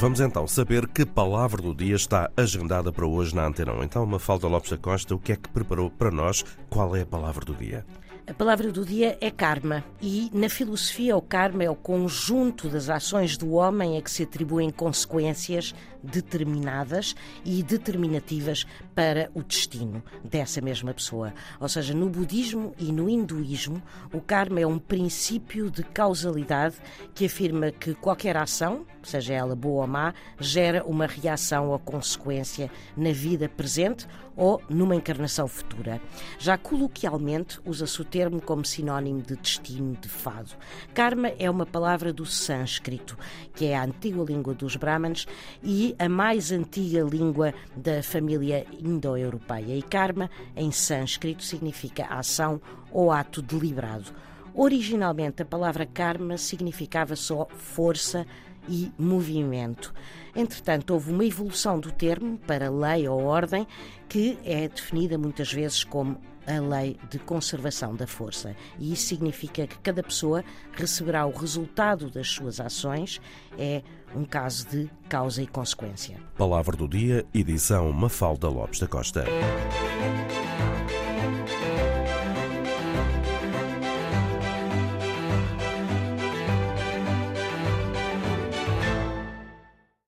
Vamos então saber que palavra do dia está agendada para hoje na Antena 1. Então, Mafalda Lopes da Costa, o que é que preparou para nós? Qual é a palavra do dia? A palavra do dia é karma e na filosofia o karma é o conjunto das ações do homem a que se atribuem consequências determinadas e determinativas para o destino dessa mesma pessoa. Ou seja, no budismo e no hinduísmo, o karma é um princípio de causalidade que afirma que qualquer ação, seja ela boa ou má, gera uma reação ou consequência na vida presente ou numa encarnação futura. Já coloquialmente usa-se o termo como sinónimo de destino, de fado. Karma é uma palavra do sânscrito, que é a antiga língua dos brahmanes e a mais antiga língua da família indo-europeia. E karma, em sânscrito, significa ação ou ato deliberado. Originalmente, a palavra karma significava só força e movimento. Entretanto, houve uma evolução do termo para lei ou ordem, que é definida muitas vezes como a lei de conservação da força. E isso significa que cada pessoa receberá o resultado das suas ações, é um caso de causa e consequência. Palavra do dia, edição Mafalda Lopes da Costa.